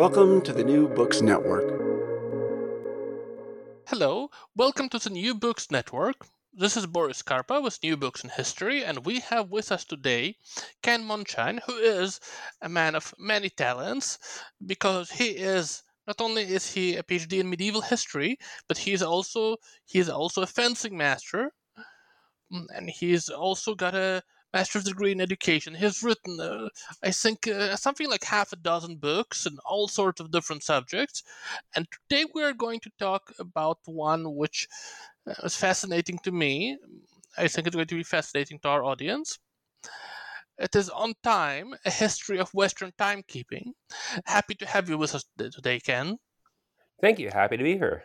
Welcome to the New Books Network. Hello, welcome to the New Books Network. This is Boris Karpa with New Books in History, and we have with us today Ken Mondschein, who is a man of many talents because he is not only is he a PhD in medieval history, but he is also he is also a fencing master, mm, and he's also got a master's degree in education. He's written, uh, I think, uh, something like half a dozen books in all sorts of different subjects. And today we are going to talk about one which uh, is fascinating to me. I think it's going to be fascinating to our audience. It is On Time, a history of Western timekeeping. Happy to have you with us today, Ken. Thank you. Happy to be here.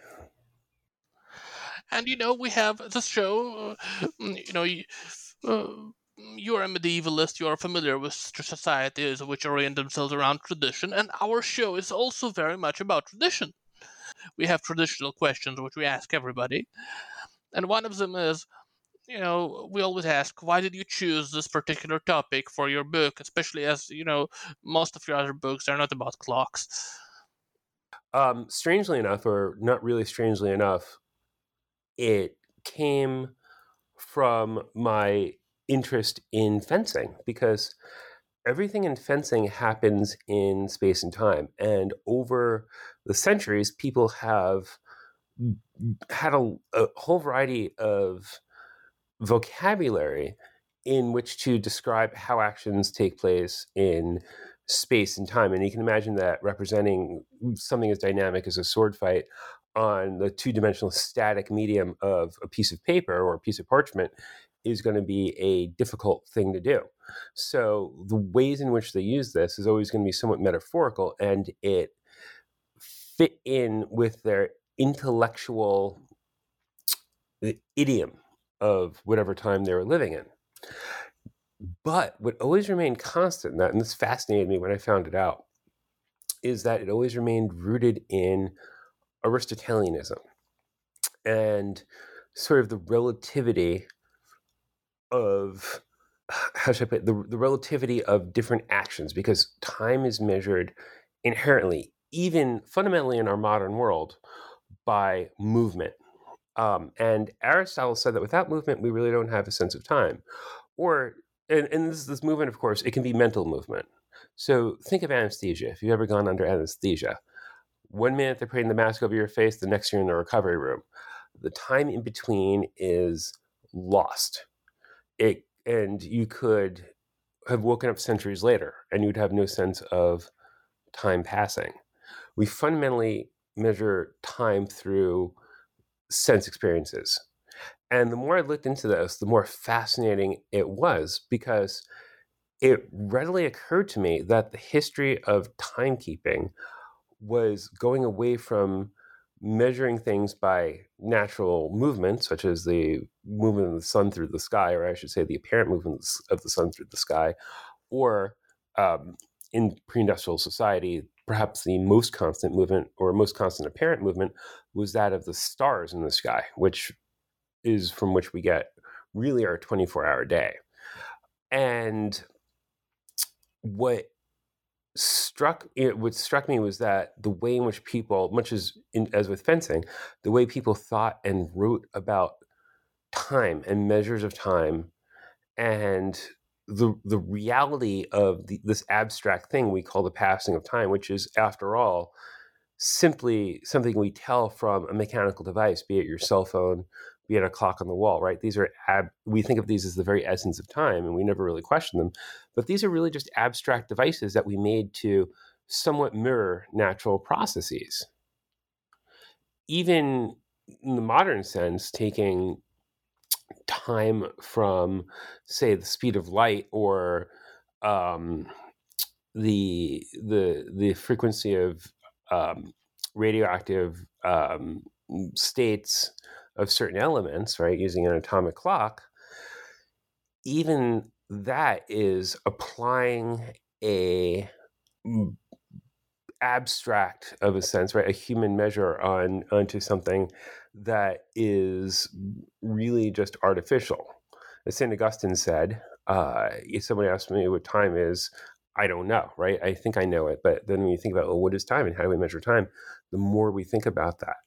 And you know, we have this show, uh, you know, uh, you're a medievalist, you're familiar with societies which orient themselves around tradition, and our show is also very much about tradition. We have traditional questions which we ask everybody, and one of them is, you know, we always ask, why did you choose this particular topic for your book, especially as, you know, most of your other books are not about clocks? Um, strangely enough, or not really strangely enough, it came from my interest in fencing because everything in fencing happens in space and time. And over the centuries, people have had a, a whole variety of vocabulary in which to describe how actions take place in space and time. And you can imagine that representing something as dynamic as a sword fight on the two dimensional static medium of a piece of paper or a piece of parchment is going to be a difficult thing to do. So the ways in which they use this is always going to be somewhat metaphorical and it fit in with their intellectual uh, idiom of whatever time they were living in. But what always remained constant, and this fascinated me when I found it out, is that it always remained rooted in Aristotelianism and sort of the relativity of how should I put it, the, the relativity of different actions because time is measured inherently, even fundamentally in our modern world, by movement. Um, and Aristotle said that without movement, we really don't have a sense of time. Or, and, and this, this movement, of course, it can be mental movement. So think of anesthesia. If you've ever gone under anesthesia, one minute they're putting the mask over your face, the next you're in the recovery room. The time in between is lost it and you could have woken up centuries later and you'd have no sense of time passing. We fundamentally measure time through sense experiences. And the more I looked into this, the more fascinating it was because it readily occurred to me that the history of timekeeping was going away from measuring things by natural movement, such as the movement of the sun through the sky, or I should say, the apparent movement of the sun through the sky, or um, in pre-industrial society, perhaps the most constant movement or most constant apparent movement was that of the stars in the sky, which is from which we get really our 24 hour day. And what struck what struck me was that the way in which people much as in, as with fencing the way people thought and wrote about time and measures of time and the the reality of the, this abstract thing we call the passing of time which is after all simply something we tell from a mechanical device be it your cell phone be it a clock on the wall, right? These are ab- we think of these as the very essence of time, and we never really question them. But these are really just abstract devices that we made to somewhat mirror natural processes. Even in the modern sense, taking time from, say, the speed of light or um, the the the frequency of um, radioactive um, states of certain elements, right, using an atomic clock, even that is applying a abstract of a sense, right, a human measure on onto something that is really just artificial. As St. Augustine said, uh, if somebody asked me what time is, I don't know, right? I think I know it, but then when you think about, well, what is time and how do we measure time? The more we think about that,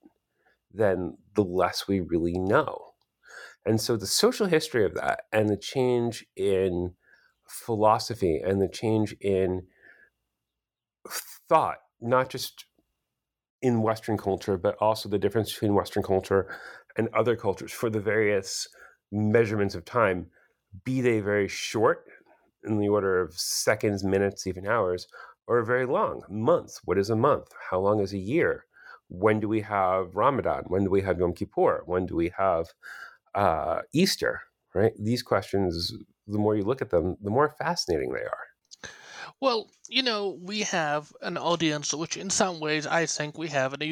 then the less we really know. And so the social history of that and the change in philosophy and the change in thought, not just in Western culture, but also the difference between Western culture and other cultures for the various measurements of time, be they very short in the order of seconds, minutes, even hours, or very long, months. What is a month? How long is a year? When do we have Ramadan? When do we have Yom Kippur? When do we have uh, Easter? Right? These questions, the more you look at them, the more fascinating they are. Well, you know, we have an audience which, in some ways, I think we have, and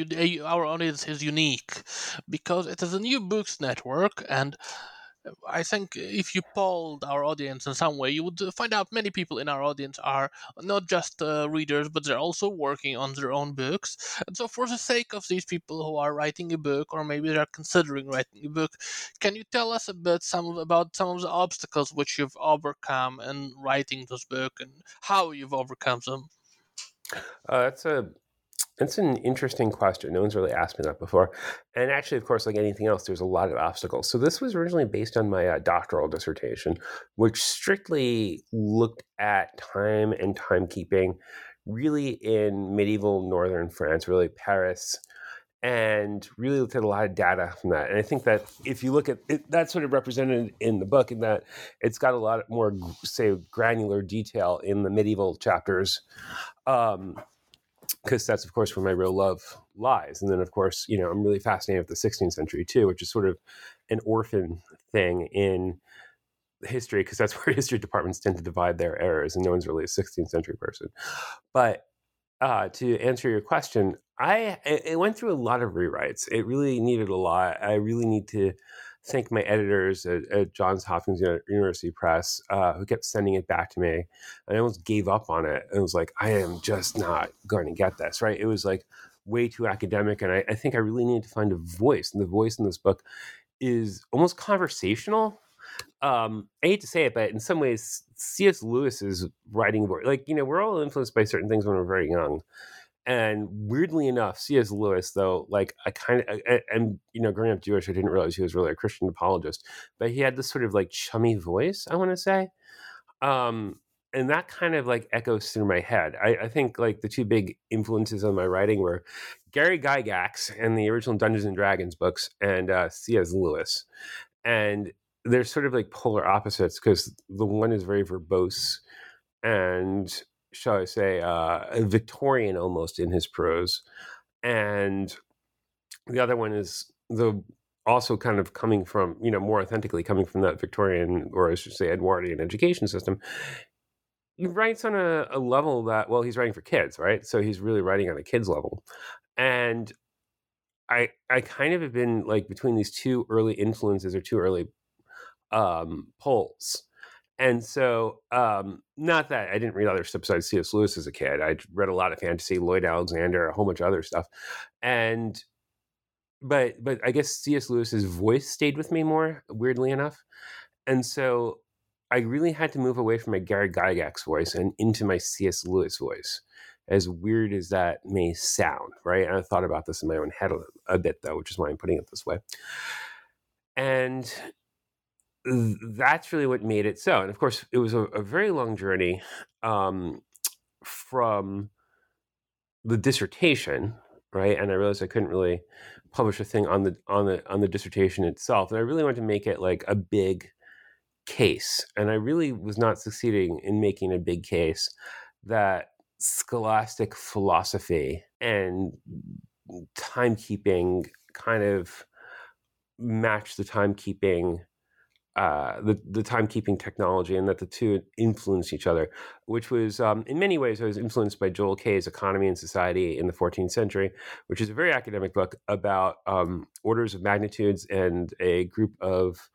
our audience is unique because it is a new books network, and I think if you polled our audience in some way, you would find out many people in our audience are not just uh, readers, but they're also working on their own books. And so, for the sake of these people who are writing a book, or maybe they're considering writing a book, can you tell us a bit some about some of the obstacles which you've overcome in writing this book and how you've overcome them? Uh, that's a it's an interesting question. No one's really asked me that before. And actually, of course, like anything else, there's a lot of obstacles. So this was originally based on my uh, doctoral dissertation, which strictly looked at time and timekeeping, really in medieval northern France, really Paris, and really looked at a lot of data from that. And I think that if you look at it, that's sort of represented in the book, in that it's got a lot more, say, granular detail in the medieval chapters. Um, because that's of course where my real love lies. And then of course you know i'm really fascinated with the 16th century too which is sort of an orphan thing in history because that's where history departments tend to divide their errors and no one's really a 16th century person. But uh, to answer your question i it went through a lot of rewrites. It really needed a lot. I really need to thank my editors at, at Johns Hopkins University Press uh, who kept sending it back to me. I almost gave up on it. It was like, I am just not going to get this, right? It was like way too academic. And I, I think I really needed to find a voice. And the voice in this book is almost conversational. Um, I hate to say it, but in some ways, C.S. Lewis's writing voice, like, you know, we're all influenced by certain things when we're very young. And weirdly enough, C.S. Lewis, though, like I kind of, and you know, growing up Jewish, I didn't realize he was really a Christian apologist, but he had this sort of like chummy voice, I want to say. Um, and that kind of like echoes through my head. I, I, think like the two big influences on my writing were Gary Gygax and the original Dungeons and Dragons books and uh, C.S. Lewis. And they're sort of like polar opposites because the one is very verbose and shall I say, uh, Victorian almost in his prose, and the other one is the also kind of coming from you know more authentically coming from that Victorian or I should say Edwardian education system. He writes on a, a level that well he's writing for kids, right? So he's really writing on a kid's level, and I I kind of have been like between these two early influences or two early um, poles and so, um, not that I didn't read other stuff besides C.S. Lewis as a kid. I read a lot of fantasy, Lloyd Alexander, a whole bunch of other stuff. And but but I guess C.S. Lewis's voice stayed with me more, weirdly enough, and so I really had to move away from my Gary Gygax voice and into my C.S. Lewis voice. As weird as that may sound, right? And I thought about this in my own head a, a bit, though, which is why I'm putting it this way. And that's really what made it so. And of course, it was a, a very long journey um, from the dissertation, right? And I realized I couldn't really publish a thing on the on the on the dissertation itself, and I really wanted to make it like a big case, and I really was not succeeding in making a big case that scholastic philosophy and timekeeping kind of match the timekeeping uh, the the timekeeping technology, and that the two influence each other. Which was, um, in many ways, I was influenced by Joel Kaye's Economy and Society in the 14th Century, which is a very academic book about um, orders of magnitudes and a group of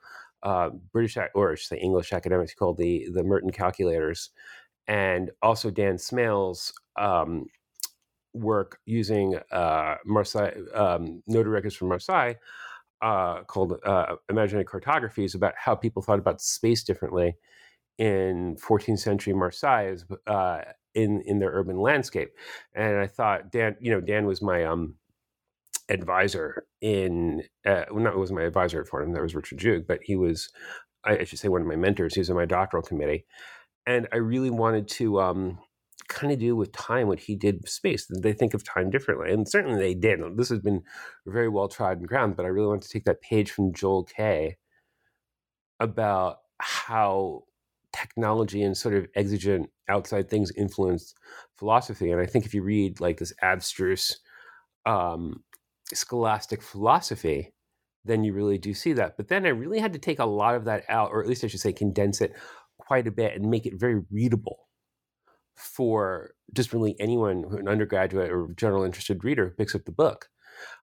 uh, British or I should say English academics called the the Merton calculators, and also Dan Smail's. Um, work using uh, Marseille, um, notary records from Marseille, uh, called uh, Imaginary Cartographies about how people thought about space differently in 14th century Marseille uh, in in their urban landscape. And I thought Dan, you know, Dan was my um, advisor in uh, well, not was my advisor at Fordham. That was Richard Gyug, but he was, I should say, one of my mentors. He was in my doctoral committee, and I really wanted to. Um, kind of do with time what he did with space. They think of time differently, and certainly they did. This has been very well trodden ground, but I really want to take that page from Joel Kaye about how technology and sort of exigent outside things influence philosophy. And I think if you read like this abstruse um, scholastic philosophy, then you really do see that. But then I really had to take a lot of that out, or at least I should say condense it quite a bit and make it very readable for just really anyone, an undergraduate or general interested reader who picks up the book,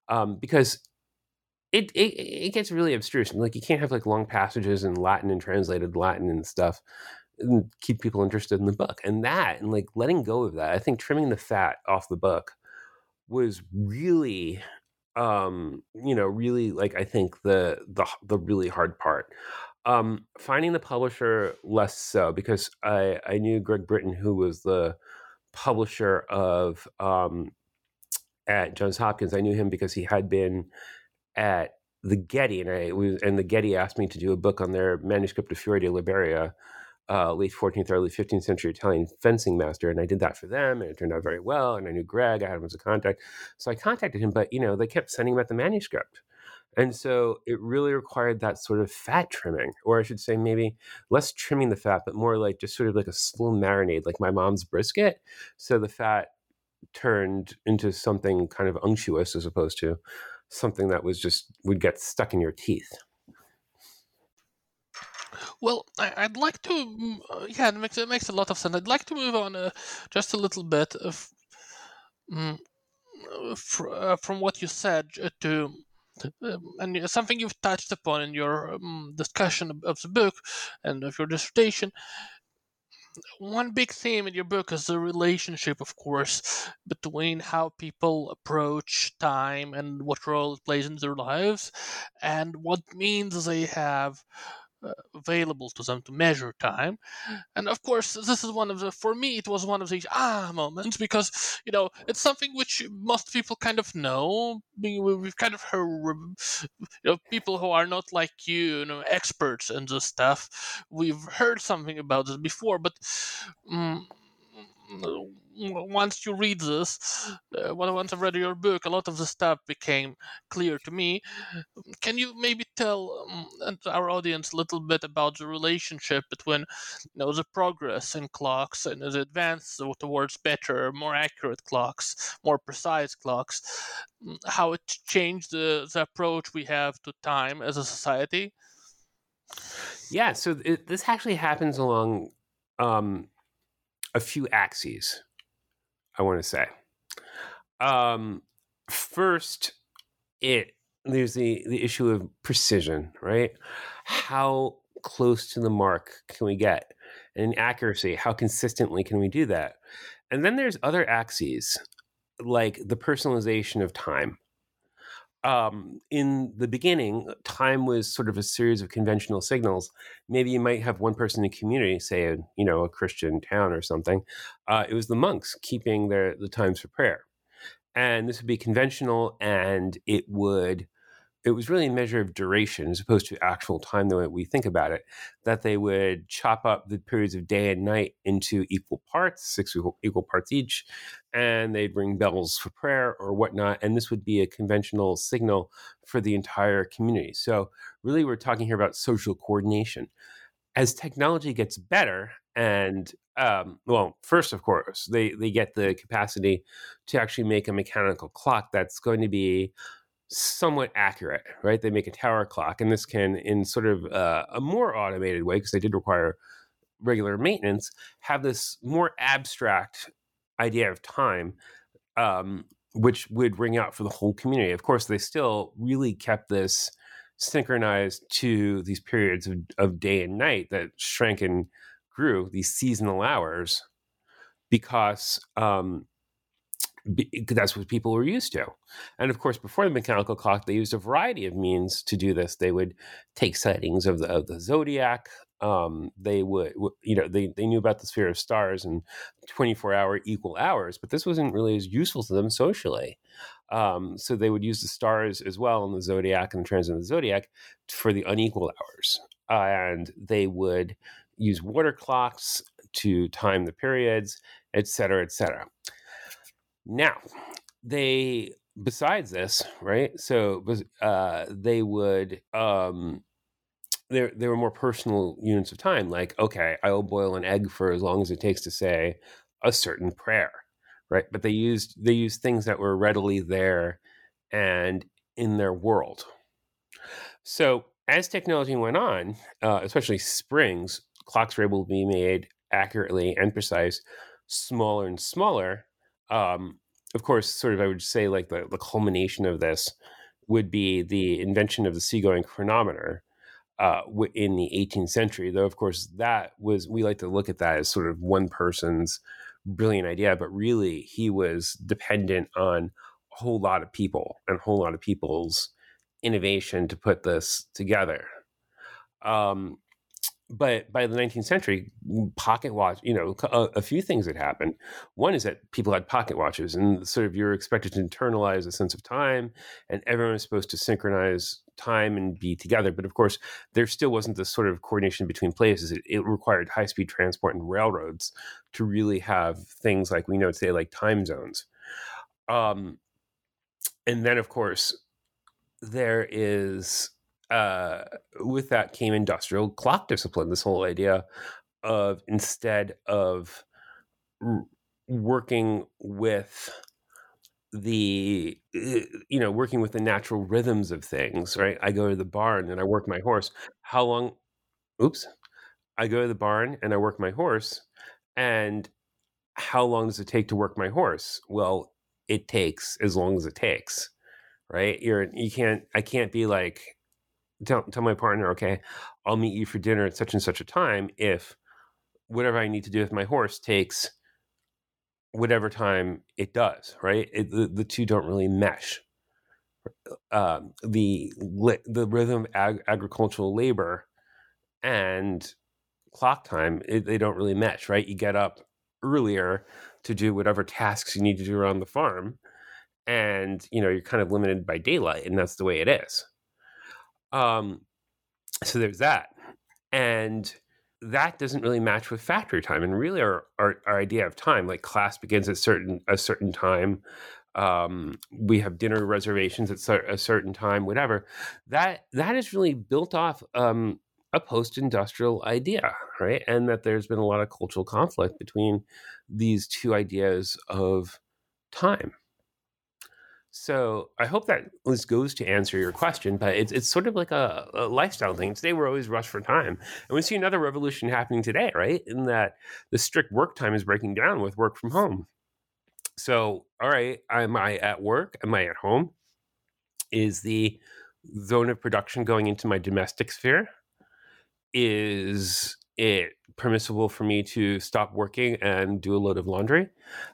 um, because it, it it gets really abstruse. Like you can't have like long passages in Latin and translated Latin and stuff, and keep people interested in the book. And that and like letting go of that, I think trimming the fat off the book was really um you know really like i think the the the really hard part um, finding the publisher less so because I I knew Greg Britton, who was the publisher of um, at Johns Hopkins. I knew him because he had been at the Getty, and I was and the Getty asked me to do a book on their manuscript of Fiore de Liberia, uh, late 14th, early 15th century Italian fencing master, and I did that for them, and it turned out very well. And I knew Greg; I had him as a contact, so I contacted him. But you know, they kept sending him out the manuscript. And so it really required that sort of fat trimming, or I should say, maybe less trimming the fat, but more like just sort of like a slow marinade, like my mom's brisket. So the fat turned into something kind of unctuous as opposed to something that was just would get stuck in your teeth. Well, I, would like to, uh, yeah, it makes, it makes a lot of sense. I'd like to move on uh, just a little bit of, um, fr- uh, from what you said uh, to and something you've touched upon in your um, discussion of the book and of your dissertation. One big theme in your book is the relationship, of course, between how people approach time and what role it plays in their lives, and what means they have uh, available to them to measure time. And of course, this is one of the, for me, it was one of these ah moments because, you know, it's something which most people kind of know. We've kind of heard, you know, people who are not like you, you know, experts in this stuff. We've heard something about this before, but um, once you read this, uh, once I've read your book, a lot of the stuff became clear to me. Can you maybe tell um, our audience a little bit about the relationship between, you know, the progress in clocks and the advance towards better, more accurate clocks, more precise clocks, mm, how it changed the, the approach we have to time as a society? Yeah, so it, this actually happens along um, a few axes. I want to say. Um, first, it there's the the issue of precision, right? How close to the mark can we get? And accuracy, how consistently can we do that? And then there's other axes like the personalization of time. Um, in the beginning, time was sort of a series of conventional signals. Maybe you might have one person in a community, say, a, you know, a Christian town or something. Uh, it was the monks keeping their the times for prayer, and this would be conventional, and it would it was really a measure of duration as opposed to actual time the way we think about it that they would chop up the periods of day and night into equal parts six equal, parts each and they'd ring bells for prayer or whatnot and this would be a conventional signal for the entire community. So really we're talking here about social coordination. As technology gets better and um, well first of course they, they get the capacity to actually make a mechanical clock that's going to be somewhat accurate, right? They make a tower clock, and this can, in sort of uh, a more automated way, because they did require regular maintenance, have this more abstract idea of time, um, which would ring out for the whole community. Of course, they still really kept this synchronized to these periods of, of day and night that shrank and grew, these seasonal hours, because um, that's what people were used to. And of course, before the mechanical clock, they used a variety of means to do this. They would take sightings of the, of the zodiac. Um, they would, you know, they, they knew about the sphere of stars and 24 hour equal hours, but this wasn't really as useful to them socially. Um, so they would use the stars as well in the zodiac and the transit of the zodiac for the unequal hours. Uh, and they would use water clocks to time the periods, et cetera, et cetera. Now, they besides this, right? So uh, they would um, there there were more personal units of time. Like, okay, I will boil an egg for as long as it takes to say a certain prayer, right? But they used they used things that were readily there and in their world. So as technology went on, uh, especially springs, clocks were able to be made accurately and precise, smaller and smaller um, of course, sort of, I would say like the, the culmination of this would be the invention of the seagoing chronometer uh, in the 18th century. Though, of course, that was we like to look at that as sort of one person's brilliant idea, but really he was dependent on a whole lot of people and a whole lot of people's innovation to put this together. Um, but by the 19th century, pocket watch, you know, a, a, few things had happened. One is that people had pocket watches, and sort of you're expected to internalize a sense of time, and everyone was supposed to synchronize time and be together. But of course, there still wasn't this sort of coordination between places. It, it required high speed transport and railroads to really have things like we know today, like time zones. Um, and then, of course, there is uh, with that came industrial clock discipline. This whole idea of instead of r- working with the you know working with the natural rhythms of things right? I go to the barn and i work my horse. How long oops i go to the barn and i work my horse and how long does it take to work my horse? Well it takes as long as it takes right? You're you can't i can't be like tell, tell my partner, okay, I'll meet you for dinner at such and such a time if whatever I need to do with my horse takes whatever time it does, right? It, the, the two don't really mesh. Uh, the the rhythm of ag- agricultural labor and clock time it, they don't really mesh, right? You get up earlier to do whatever tasks you need to do around the farm, and you know you're kind of limited by daylight, and that's the way it is. Um, so there's that. And that doesn't really match with factory time. And really our, our, our idea of time, like class begins at certain a certain time. Um, we have dinner reservations at a certain time, whatever. That that is really built off um, a post-industrial idea, right? And that there's been a lot of cultural conflict between these two ideas of time. So I hope that this goes to answer your question, but it's it's sort of like a, a, lifestyle thing. Today we're always rushed for time, and we see another revolution happening today, right? In that the strict work time is breaking down with work from home. So, all right, am I at work? Am I at home? Is the zone of production going into my domestic sphere? Is it permissible for me to stop working and do a load of laundry?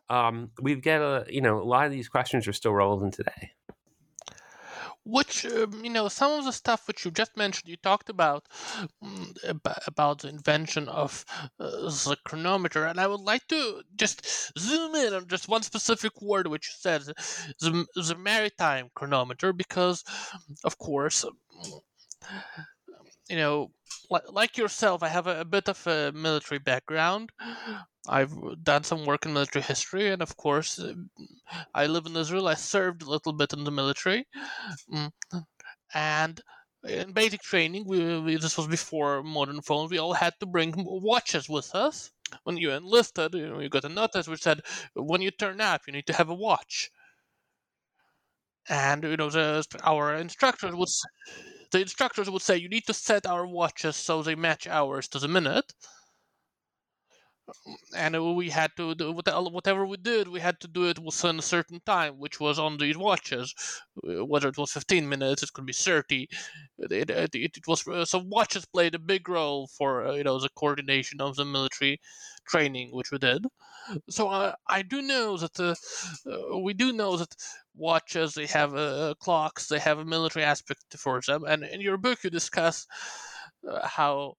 Um, we get a, you know, a lot of these questions are still relevant today. which um, you know some of the stuff which you just mentioned you talked about um, about the invention of uh, the chronometer and i would like to just zoom in on just one specific word which says the, the maritime chronometer because of course you know like yourself i have a, a bit of a military background I've done some work in military history, and of course, uh, I live in Israel. I served a little bit in the military, mm, and in basic training, we, we, this was before modern phones. We all had to bring watches with us. When you enlisted, you, know, you got a notice which said, "When you turn up, you need to have a watch." And you know, the, our instructors would the instructors would say, "You need to set our watches so they match ours to the minute." and we had to do whatever we did we had to do it within a certain time which was on these watches. Whether it was 15 minutes it could be 30 it, it, it was uh, so watches played a big role for uh, you know the coordination of the military training which we did. So uh, i do know that uh, we do know that watches they have clocks they have a military aspect for them. And in your book you discuss how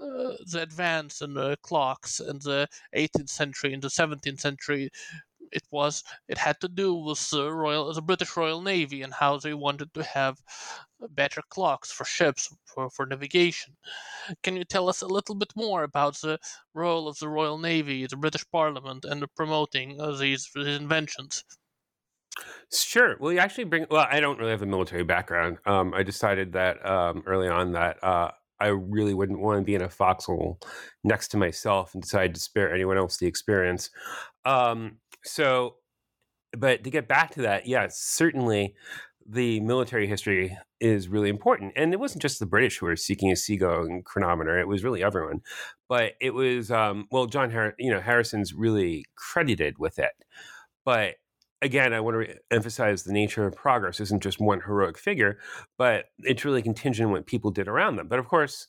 uh, the advance in the clocks in the 18th century in the 17th century it was it had to do with the royal the british royal navy and how they wanted to have better clocks for ships for, for navigation. Can you tell us a little bit more about the role of the royal navy the british parliament and promoting of these, these inventions Sure. Well, you actually bring. Well, I don't really have a military background. Um, I decided that um, early on that uh, I really wouldn't want to be in a foxhole next to myself and decide to spare anyone else the experience. Um, so, but to get back to that, yes, certainly the military history is really important. And it wasn't just the British who were seeking a seagoing chronometer; it was really everyone. But it was um, well, John, Har- you know, Harrison's really credited with it, but again, I want to re- emphasize the nature of progress isn't just one heroic figure, but it's really contingent on what people did around them. But of course,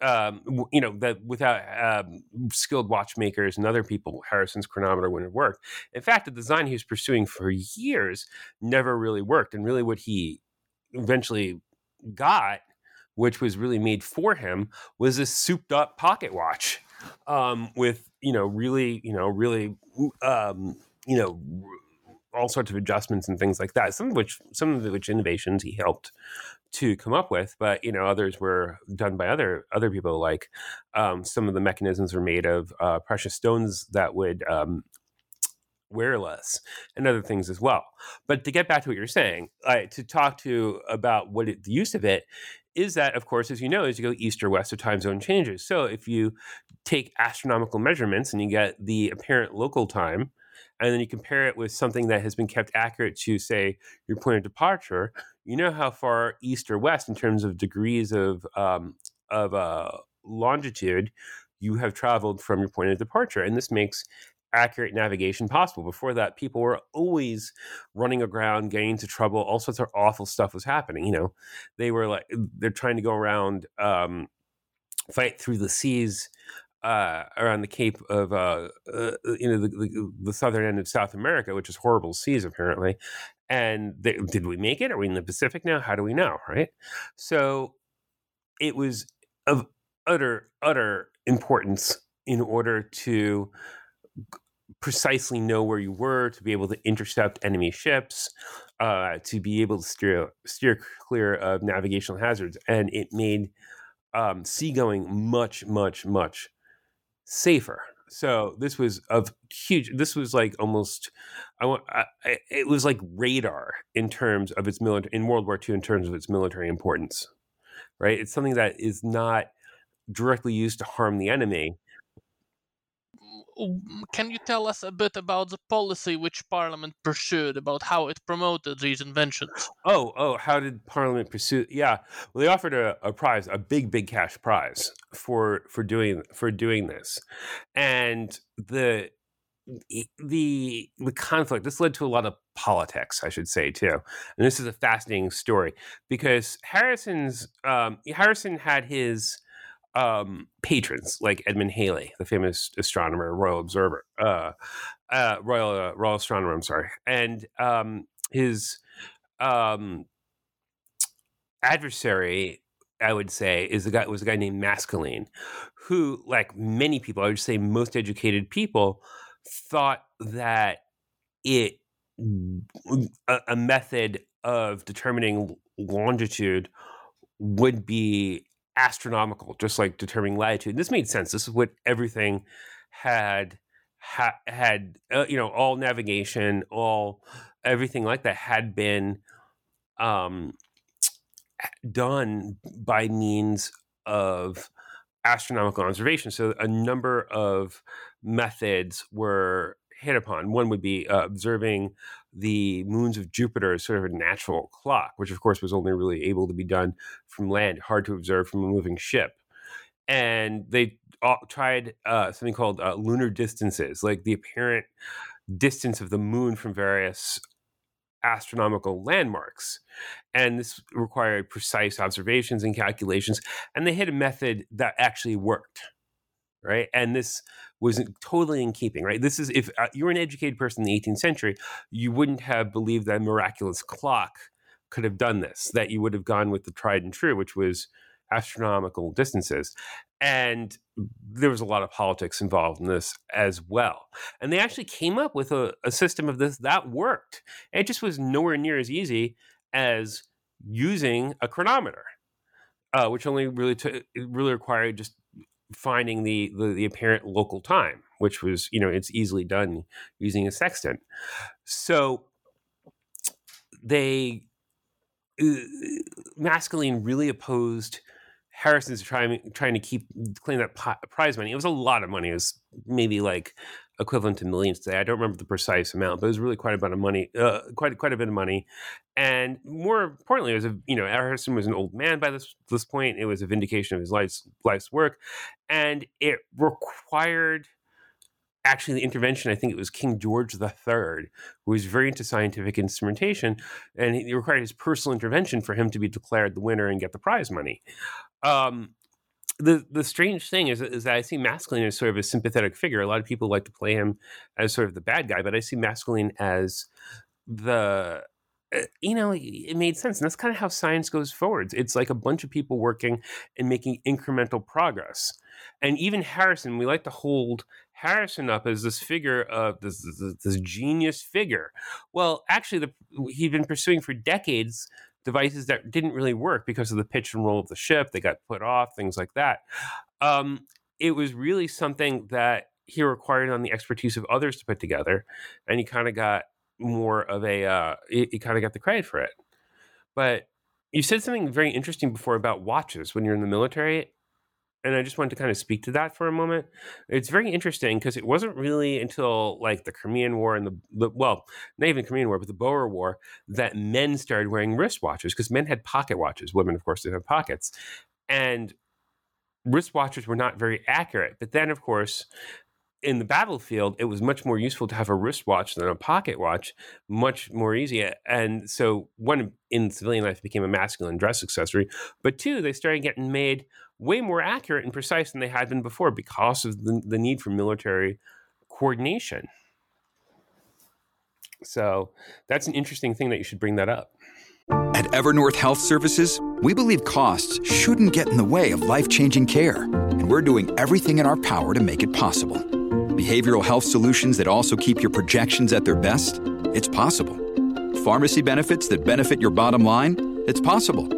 um, you know that without um, skilled watchmakers and other people, Harrison's chronometer wouldn't worked. In fact, the design he was pursuing for years never really worked, and really what he eventually got, which was really made for him, was this souped-up pocket watch um, with you know really you know really um, you know all sorts of adjustments and things like that. Some of which some of which innovations he helped to come up with, but you know others were done by other other people. Like um, some of the mechanisms were made of uh, precious stones that would um, wear less, and other things as well. But to get back to what you're saying, to talk to about what it, the use of it is that, of course, as you know, as you go east or west, the time zone changes. So if you take astronomical measurements and you get the apparent local time and then you compare it with something that has been kept accurate to say your point of departure you know how far east or west in terms of degrees of um, of uh, longitude you have traveled from your point of departure and this makes accurate navigation possible. Before that people were always running aground getting into trouble all sorts of awful stuff was happening you know? They were like they're trying to go around um, fight through the seas uh, around the Cape of uh, uh, you know the, the, the, southern end of South America, which is horrible seas apparently. And they, did we make it? Are we in the Pacific now? How do we know? Right. So it was of utter utter importance in order to precisely know where you were, to be able to intercept enemy ships, uh, to be able to steer steer clear of navigational hazards, and it made um, seagoing much much much safer. So this was of huge. This was like almost, I want. it was like radar in terms of its military in World War II in terms of its military importance, right? It's something that is not directly used to harm the enemy, can you tell us a bit about the policy which Parliament pursued about how it promoted these inventions? Oh, oh, how did Parliament pursue? Yeah, well, they offered a, a prize, a big, big cash prize for for doing for doing this, and the the the conflict this led to a lot of politics i should say too and this is a fascinating story because harrison's um, harrison had his um, patrons like Edmund Halley, the famous astronomer, royal observer, uh, uh, royal uh, royal astronomer. I'm sorry, and um, his um, adversary, I would say, is a guy was a guy named Maskelyne, who, like many people, I would say most educated people, thought that it a, a method of determining longitude would be astronomical, just like determining latitude. And this made sense. This is what everything had ha, had uh, you know all navigation, all everything like that had been um, done by means of astronomical observation. So a number of methods were hit upon. One would be uh, observing the moons of Jupiter as sort of a natural clock, which of course was only really able to be done from land, hard to observe from a moving ship. And they tried uh, something called uh, lunar distances, like the apparent distance of the moon from various astronomical landmarks. And this required precise observations and calculations. And they had a method that actually worked, right? And this was totally in keeping, right? This is if uh, you were an educated person in the 18th century, you wouldn't have believed that a miraculous clock could have done this, that you would have gone with the tried and true, which was astronomical distances. And there was a lot of politics involved in this as well. And they actually came up with a, a system of this that worked. It just was nowhere near as easy as using a chronometer, uh, which only really took, really required just finding the, the, the apparent local time, which was you know it's easily done using a sextant. So they uh, Maskelyne really opposed Harrison's trying trying to keep claim that prize money. It was a lot of money. It was maybe like equivalent to millions today. I don't remember the precise amount, but it was really quite a bit of money. Uh, quite quite a bit of money. And more importantly, it was a you know Harrison was an old man by this this point. It was a vindication of his life's life's work, and it required actually the intervention, I think it was King George III, who was very into scientific instrumentation, and it required his personal intervention for him to be declared the winner and get the prize money. Um, the the strange thing is, is that I see Maskelyne as sort of a sympathetic figure. A lot of people like to play him as sort of the bad guy, but I see Maskelyne as the uh, you know, it made sense. And that's kind of how science goes forwards. It's like a bunch of people working and making incremental progress. And even Harrison, we like to hold Harrison up as this figure of this, this, this genius figure. Well, actually, the, he'd been pursuing for decades devices that didn't really work because of the pitch and roll of the ship. They got put off, things like that. Um, it was really something that he required on the expertise of others to put together, and he kind of got more of a uh, he, he kind of got the credit for it. But you said something very interesting before about watches when you're in the military, and I just wanted to kind of speak to that for a moment. It's very interesting because it wasn't really until like the Crimean War and the, the well, not even the Crimean War, but the Boer War that men started wearing wristwatches because men had pocket watches. Women, of course, didn't have pockets, and wristwatches were not very accurate. But then, of course, in the battlefield, it was much more useful to have a wristwatch than a pocket watch, much more easy. And so, one in civilian life became a masculine dress accessory, but two, they started getting made way more accurate and precise than they had been before because of the, the need for military coordination. So, that's an interesting thing that you should bring that up. At Evernorth Health Services, we believe costs shouldn't get in the way of life changing care, and we're doing everything in our power to make it possible behavioral health solutions that also keep your projections at their best? It's possible. Pharmacy benefits that benefit your bottom line? It's possible.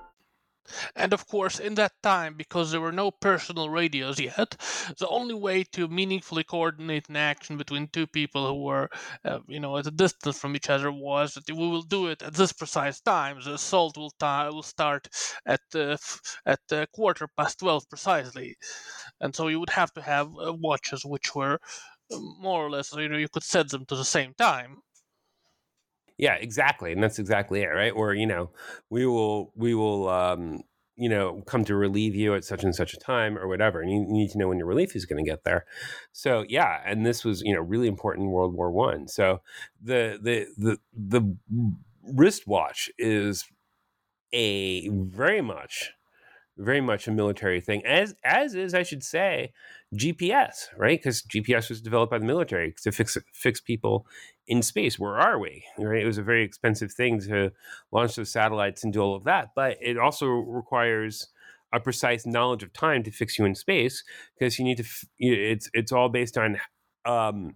And of course, in that time, because there were no personal radios yet, the only way to meaningfully coordinate an action between two people who were, uh, you know, at a distance from each other was that we will do it at this precise time. The assault will, will start at uh, at uh, quarter past twelve precisely, and so you would have to have uh, watches which were uh, more or less, you know, you could set them to the same time. Yeah, exactly, and that's exactly it, right? Or you know, we will we will um, you know come to relieve you at such and such a time or whatever, and you need to know when your relief is going to get there. So yeah, and this was you know really important in World War One. So the the the the wristwatch is a very much very much a military thing, as as is, I should say, GPS, right? Because GPS was developed by the military to fix fix people in space. Where are we? Right? It was a very expensive thing to launch those satellites and do all of that, but it also requires a precise knowledge of time to fix you in space because you need to. It's it's all based on um,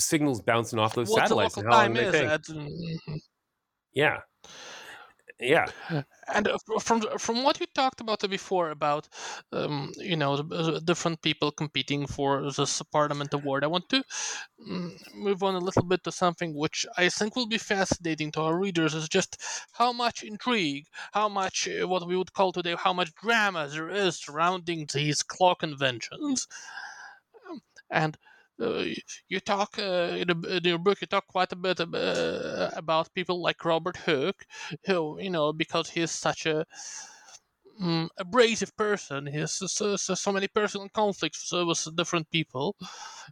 signals bouncing off those what satellites. The local time is at, yeah, yeah. And uh, from from what you talked about before about um, you know different people competing for this parliament award i want to mm, move on a little bit to something which i think will be fascinating to our readers is just how much intrigue how much uh, what we would call today how much drama there is surrounding these clock conventions um, and uh, you talk uh, in, a, in, your book. You talk quite a bit uh, about people like Robert Hooke, who you know because he's such a um, abrasive person. He has so, so, so many personal conflicts with different people,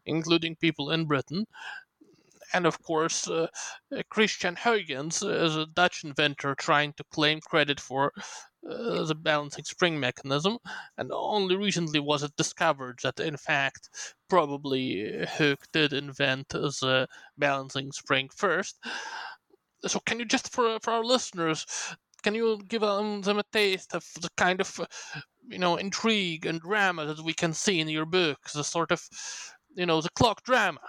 including people in Britain. And of course, uh, Christian Huygens is a Dutch inventor trying to claim credit for uh, the balancing spring mechanism, and only recently was it discovered that in fact probably Hooke did invent the balancing spring first. So can you just for for our listeners, can you give um, them a taste of the kind of you know intrigue and drama that we can see in your book, the sort of you know the clock drama?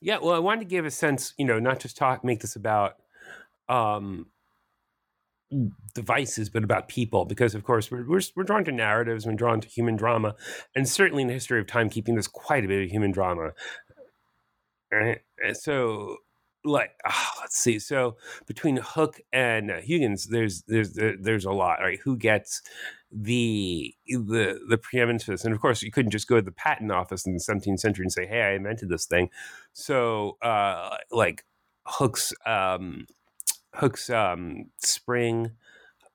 Yeah, well, I wanted to give a sense, you know, not just talk, make this about um, devices, but about people, because of course we're, we're, we're drawn to narratives, we're drawn to human drama, and certainly in the history of timekeeping, there's quite a bit of human drama. And so, like, oh, let's see. So between Hooke and uh, Huygens, there's there's there's a lot. Right? Who gets the the the preeminence for this? And of course, you couldn't just go to the patent office in the 17th century and say, "Hey, I invented this thing." So, uh, like Hooke's um, Hooke's um, spring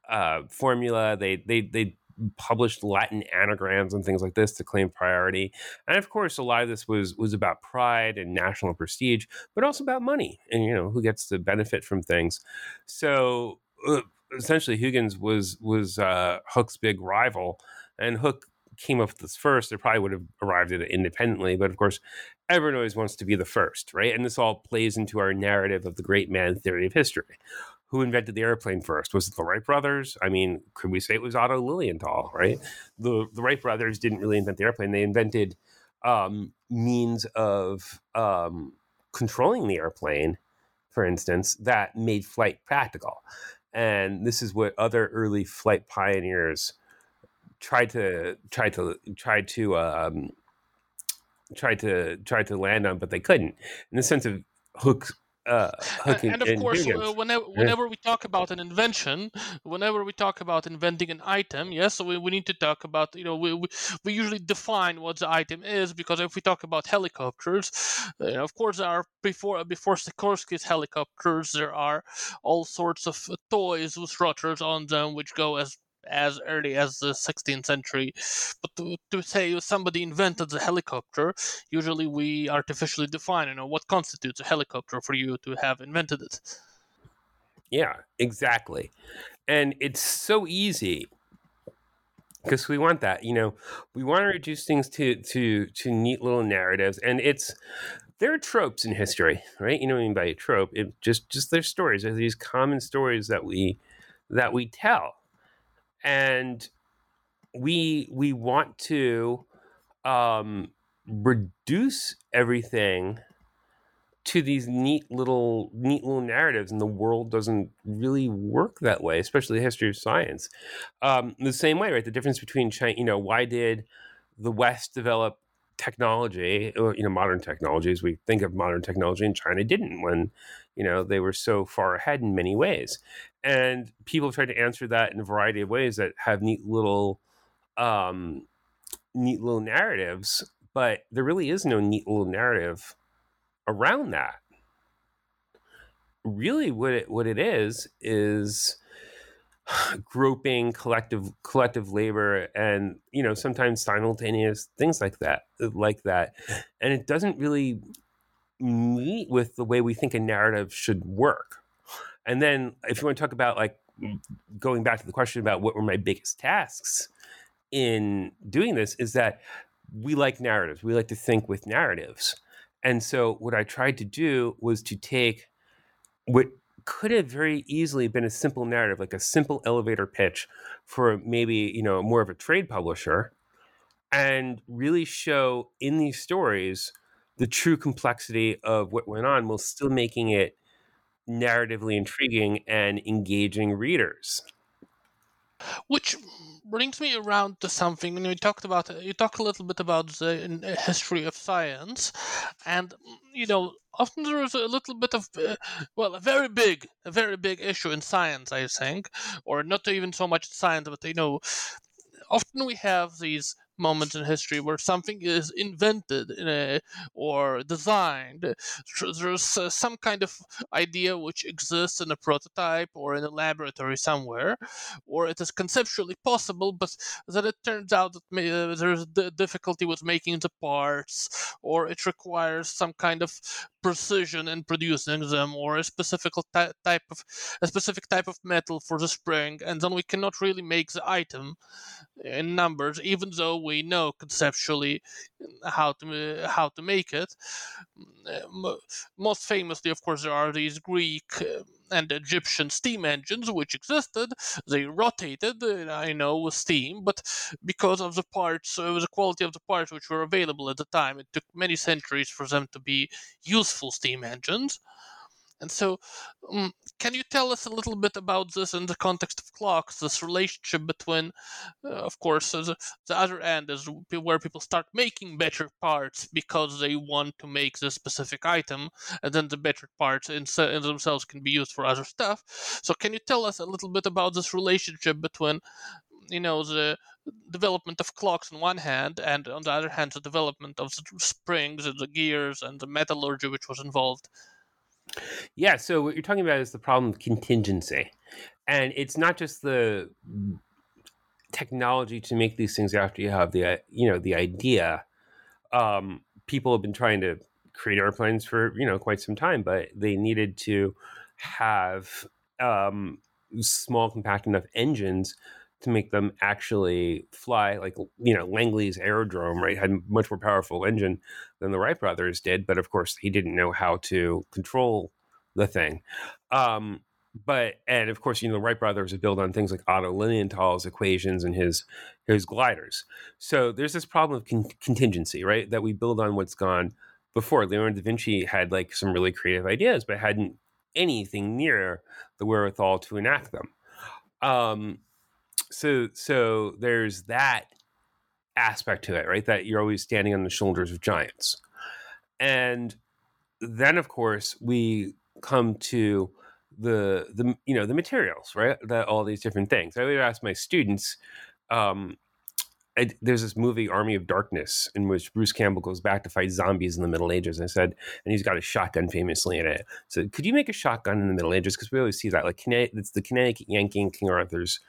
uh, formula. They they they published Latin anagrams and things like this to claim priority. And of course, a lot of this was was about pride and national prestige, but also about money and you know who gets to benefit from things. So uh, essentially, Huygens was was uh, Hooke's big rival, and Hooke came up with this first. They probably would have arrived at it independently, but of course, everyone always wants to be the first, right? And this all plays into our narrative of the great man theory of history. Who invented the airplane first? Was it the Wright brothers? I mean, could we say it was Otto Lilienthal, right? The the Wright brothers didn't really invent the airplane. They invented um, means of um, controlling the airplane, for instance, that made flight practical. And this is what other early flight pioneers tried to try to try to um, tried to tried to land on, but they couldn't. In the sense of Hooke's uh, and, and, of course, uh, whenever, whenever we talk about an invention, whenever we talk about inventing an item, yes, so we, we need to talk about, you know, we, we, we usually define what the item is because if we talk about helicopters, uh, of course, there are before before Sikorsky's helicopters, there are all sorts of toys with rotors on them which go as as early as the 16th century. But to, to say somebody invented the helicopter, usually we artificially define, you know, what constitutes a helicopter for you to have invented it. Yeah, exactly. And it's so easy because we want that, you know, we want to reduce things to to to neat little narratives, and it's there are tropes in history, right? You know what I mean by a trope? It just just there's stories, there's these common stories that we that we tell, and we we want to um, reduce everything to these neat little neat little narratives and the world doesn't really work that way especially the history of science. Um, the same way right? The difference between china you know why did the west develop technology or you know modern technologies we think of modern technology and china didn't when you know they were so far ahead in many ways and people try to answer that in a variety of ways that have neat little um neat little narratives but there really is no neat little narrative around that. Really what it what it is is groping collective collective labor and you know sometimes simultaneous things like that like that. And it doesn't really meet with the way we think a narrative should work and then if you want to talk about like going back to the question about what were my biggest tasks in doing this is that we like narratives. We like to think with narratives. And so what I tried to do was to take what could have very easily been a simple narrative, like a simple elevator pitch for maybe, you know, more of a trade publisher, and really show in these stories the true complexity of what went on while still making it narratively intriguing and engaging readers. Which brings me around to something. When you talked about, you talked a little bit about the uh, history of science, and you know, often there is a little bit of, uh, well, a very big, a very big issue in science, I think, or not even so much science, but you know, often we have these moments in history where something is invented or designed. There's uh, some kind of idea which exists in a prototype or in a laboratory somewhere, or it is conceptually possible, but then it turns out that uh, there's d- difficulty with making the parts, or it requires some kind of precision in producing them, or a specific ty- type of a specific type of metal for the spring, and then we cannot really make the item in numbers, even though we know conceptually how to how to make it. Most famously, of course, there are these Greek uh, and Egyptian steam engines which existed. They rotated, I know, with steam, but because of the parts, uh, the quality of the parts which were available at the time, it took many centuries for them to be useful steam engines. And so, um, can you tell us a little bit about this in the context of clocks? This relationship between, uh, of course, the, the other end is where people start making better parts because they want to make this specific item, and then the better parts in, in themselves can be used for other stuff. So, can you tell us a little bit about this relationship between, you know, the development of clocks on one hand, and on the other hand, the development of the springs and the gears and the metallurgy which was involved? Yeah, so what you're talking about is the problem of contingency. And it's not just the technology to make these things after you have the you know the idea. Um, people have been trying to create airplanes for you know quite some time, but they needed to have um, small, compact enough engines to make them actually fly. Like you know, Langley's aerodrome, right, had much more powerful engine than the Wright brothers did, but of course he didn't know how to control the thing. Um, but and of course, you know, the Wright brothers are built on things like Otto Lilienthal's equations and his his gliders. So there's this problem of con- contingency, right? That we build on what's gone before. Leonardo da Vinci had like some really creative ideas, but hadn't anything near the wherewithal to enact them. Um, so so there's that aspect to it, right? That you're always standing on the shoulders of giants. And then of course we come to the the you know the materials, right? That all these different things. I would ask my students, um, I, there's this movie Army of Darkness in which Bruce Campbell goes back to fight zombies in the Middle Ages. And I said, and he's got a shotgun famously in it. So could you make a shotgun in the Middle Ages? Because we always see that, like it's the Connecticut Yankee King Arthur's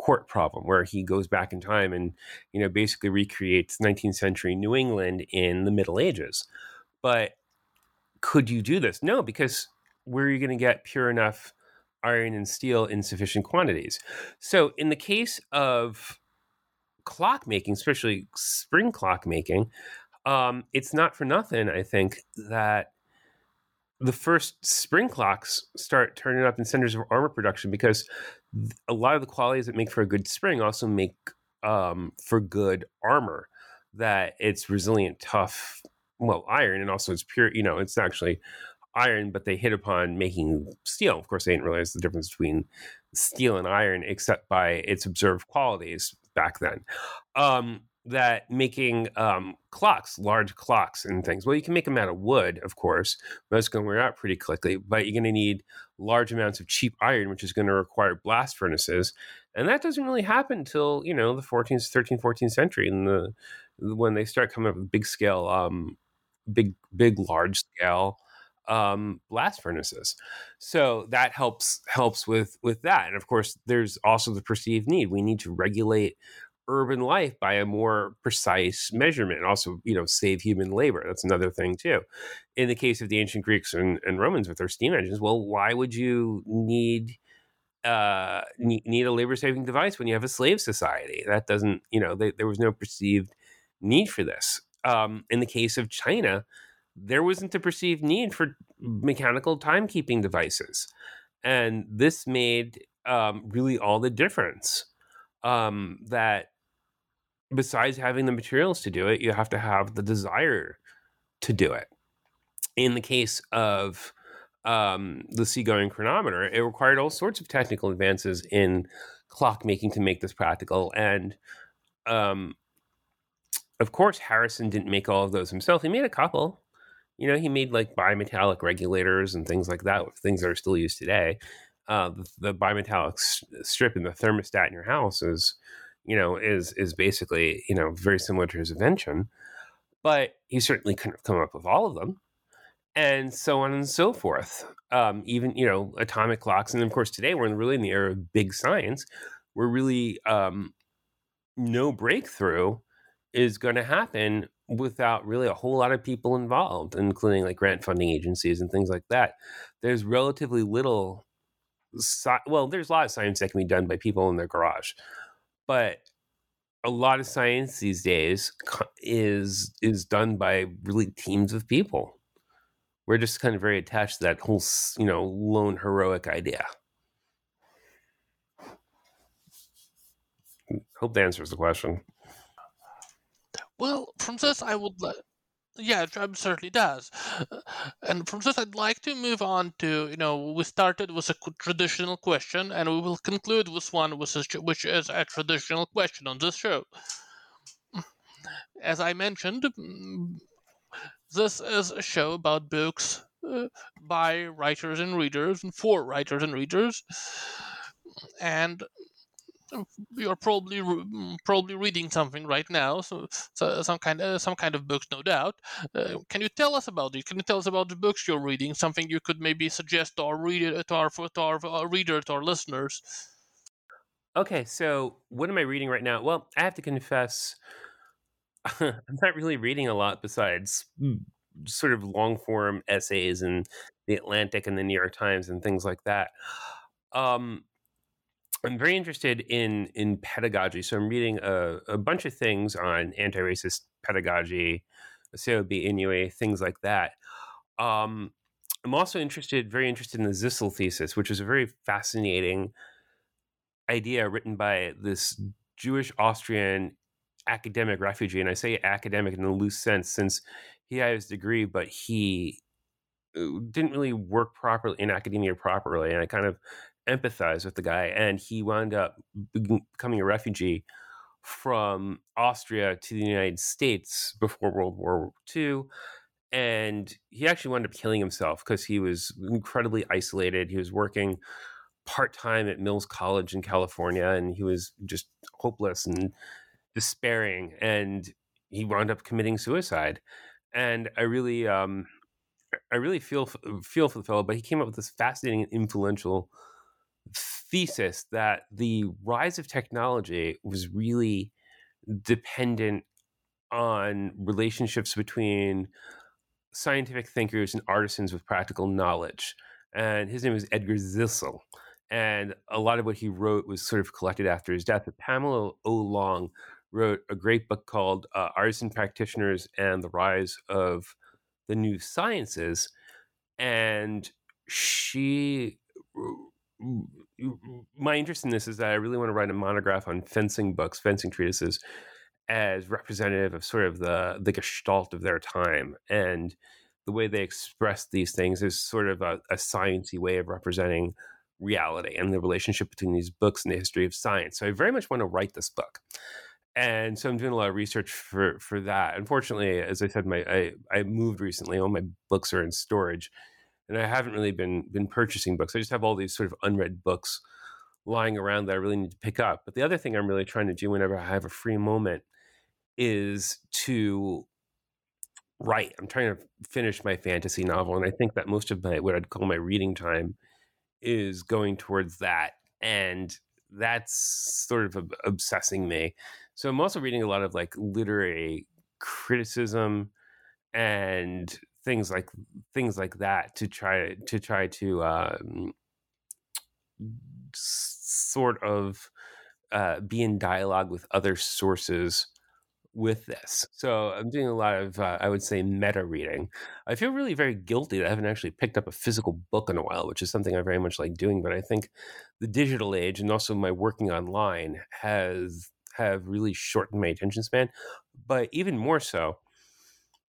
court problem where he goes back in time and you know basically recreates 19th century New England in the Middle Ages. But could you do this? No, because where are you going to get pure enough iron and steel in sufficient quantities? So in the case of clock making, especially spring clock making, um, it's not for nothing. I think that the first spring clocks start turning up in centers of armor production because a lot of the qualities that make for a good spring also make um, for good armor. That it's resilient, tough, well, iron, and also it's pure. You know, it's actually iron, but they hit upon making steel. Of course, they didn't realize the difference between steel and iron, except by its observed qualities back then. Um, that making um, clocks, large clocks and things. Well, you can make them out of wood, of course. That's going to wear out pretty quickly, but you're going to need large amounts of cheap iron, which is going to require blast furnaces. And that doesn't really happen until, you know, the 14th, 13th, 14th century and the when they start coming up with big scale, um, big, big, large scale um, blast furnaces. So that helps helps with with that. And of course, there's also the perceived need. We need to regulate urban life by a more precise measurement also you know save human labor that's another thing too in the case of the ancient greeks and, and romans with their steam engines well why would you need uh, need, a labor saving device when you have a slave society. That doesn't, you know, they, there was no perceived need for this. Um, in the case of China, there wasn't a perceived need for mechanical timekeeping devices. And this made um, really all the difference. Um, that besides having the materials to do it, you have to have the desire to do it. In the case of um, the seagoing chronometer, it required all sorts of technical advances in clockmaking to make this practical. And um, of course, Harrison didn't make all of those himself. He made a couple. You know, he made like bimetallic regulators and things like that, things that are still used today uh, the, the bimetallic strip in the thermostat in your house is, you know, is is basically you know very similar to his invention, but he certainly couldn't have come up with all of them, and so on and so forth. Um, even you know atomic clocks, and of course today we're really in the era of big science. We're really um, no breakthrough is going to happen without really a whole lot of people involved, including like grant funding agencies and things like that. There's relatively little well, there's a lot of science that can be done by people in their garage, but a lot of science these days is is done by really teams of people. We're just kind of very attached to that whole, you know, lone heroic idea. Hope that answers the question. Well, from this, I would yeah, it certainly does. And from this, I'd like to move on to you know we started with a traditional question, and we will conclude with one which is, which is a traditional question on this show. As I mentioned, this is a show about books uh, by writers and readers, and for writers and readers. And you're probably mm, probably reading something right now, so, so some kind of some kind of books, no doubt. Uh, can you tell us about it? Can you tell us about the books you're reading? Something you could maybe suggest or read it to our to our, our readers, to our listeners. Okay, so what am I reading right now? Well, I have to confess, I'm not really reading a lot besides hmm, sort of long form essays in the Atlantic and the New York Times and things like that. Um, I'm very interested in in pedagogy. So I'm reading a, a bunch of things on anti-racist pedagogy, COB Inoue, things like that. Um, I'm also interested, very interested in the Zilsel thesis, which is a very fascinating idea written by this Jewish Austrian academic refugee. And I say academic in a loose sense since he had his degree, but he uh, didn't really work properly in academia properly. And I kind of empathize with the guy, and he wound up becoming a refugee from Austria to the United States before World War II. And he actually wound up killing himself because he was incredibly isolated. He was working part time at Mills College in California, and he was just hopeless and despairing. And he wound up committing suicide. And I really, um, I really feel feel for the fellow, but he came up with this fascinating and influential thesis that the rise of technology was really dependent on relationships between scientific thinkers and artisans with practical knowledge. And his name was Edgar Zilsel. And a lot of what he wrote was sort of collected after his death. But Pamela O. Long wrote a great book called uh, Artisan Practitioners and the Rise of the New Sciences. And she my interest in this is that I really want to write a monograph on fencing books, fencing treatises, as representative of sort of the the gestalt of their time and the way they express these things is sort of a, a sciencey way of representing reality and the relationship between these books and the history of science. So I very much want to write this book. And so I'm doing a lot of research for for that. Unfortunately, as I said, my I, I moved recently. All my books are in storage and I haven't really been been purchasing books. I just have all these sort of unread books lying around that I really need to pick up. But the other thing I'm really trying to do whenever I have a free moment is to write. I'm trying to finish my fantasy novel, and I think that most of my what I'd call my reading time is going towards that, and that's sort of obsessing me. So I'm also reading a lot of like literary criticism and things like things like that to try to try to um, sort of uh, be in dialogue with other sources with this. So I'm doing a lot of, uh, I would say, meta reading. I feel really very guilty that I haven't actually picked up a physical book in a while, which is something I very much like doing. But I think the digital age and also my working online has have really shortened my attention span. But even more so,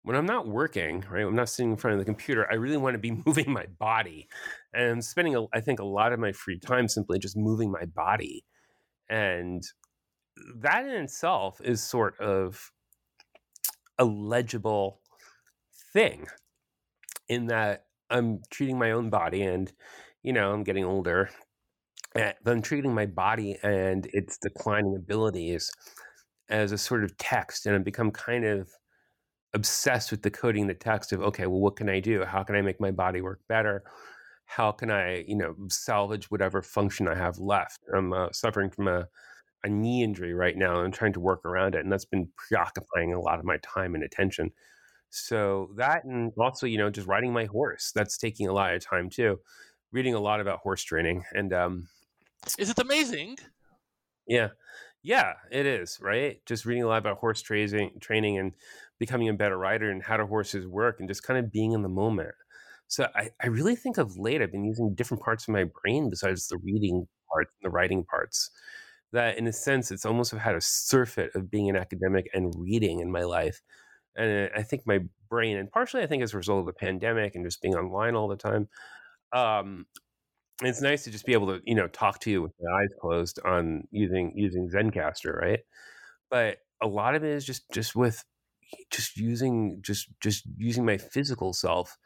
when I'm not working, right, I'm not sitting in front of the computer, I really want to be moving my body. And I'm spending, I think, a lot of my free time simply just moving my body. And that in itself is sort of a legible thing in that I'm treating my own body and, you know, I'm getting older. Eh, and I'm treating my body and its declining abilities as a sort of text. And I've become kind of obsessed with the coding the text of, okay, well, what can I do? How can I make my body work better? How can I, you know, salvage whatever function I have left? I'm uh, suffering from a a knee injury right now and I'm trying to work around it. And that's been preoccupying a lot of my time and attention. So that and also, you know, just riding my horse, that's taking a lot of time too. Reading a lot about horse training. And um Is it amazing? Yeah. Yeah, it is, right? Just reading a lot about horse training training and becoming a better rider and how do horses work and just kind of being in the moment. So I, I really think of late I've been using different parts of my brain besides the reading parts and the writing parts that in a sense it's almost have had a surfeit of being an academic and reading in my life and i think my brain and partially i think as a result of the pandemic and just being online all the time um, it's nice to just be able to you know talk to you with my eyes closed on using using Zencastr, right but a lot of it is just just with just using just just using my physical self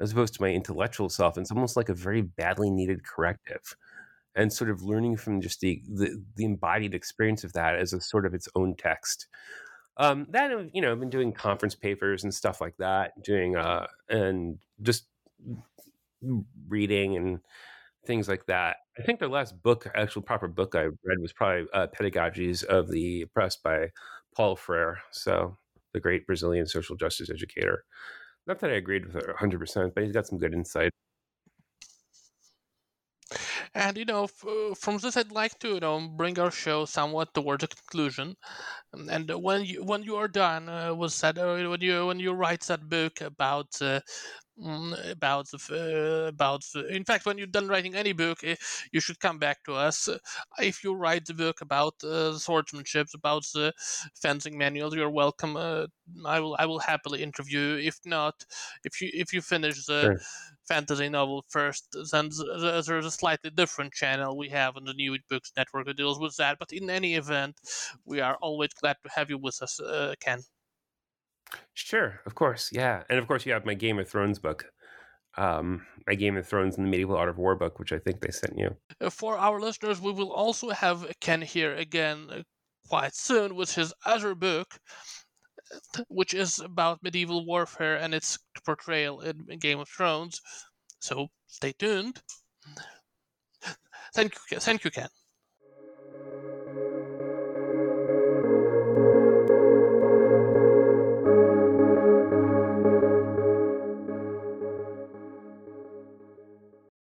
as opposed to my intellectual self it's almost like a very badly needed corrective and sort of learning from just the, the, the embodied experience of that as a sort of its own text. Um, that you know, I've been doing conference papers and stuff like that, doing uh, and just reading and things like that. I think the last book, actual proper book I read was probably uh, Pedagogies of the Oppressed by Paul Freire. So the great Brazilian social justice educator. Not that I agreed with it 100%, but he's got some good insight. And you know, f- from this, I'd like to you know bring our show somewhat towards a conclusion. And when you when you are done uh, with that, uh, when you when you write that book about uh, about the uh, about the, in fact when you're done writing any book eh, you should come back to us. If you write the book about uh, swordsmanship about the fencing manuals you're welcome uh, i will i will happily interview if not if you if you finish the Sure. fantasy novel first then th- th- there's a slightly different channel we have on the new books network that deals with that. But in any event we are always glad to have you with us uh, ken Sure, of course, yeah, and of course you have my Game of Thrones book, um, my Game of Thrones and the Medieval Art of War book, which I think they sent you. Uh, For our listeners, we will also have Ken here again uh, quite soon with his other book, which is about medieval warfare and its portrayal in Game of Thrones. So stay tuned. Thank you, thank you, Ken.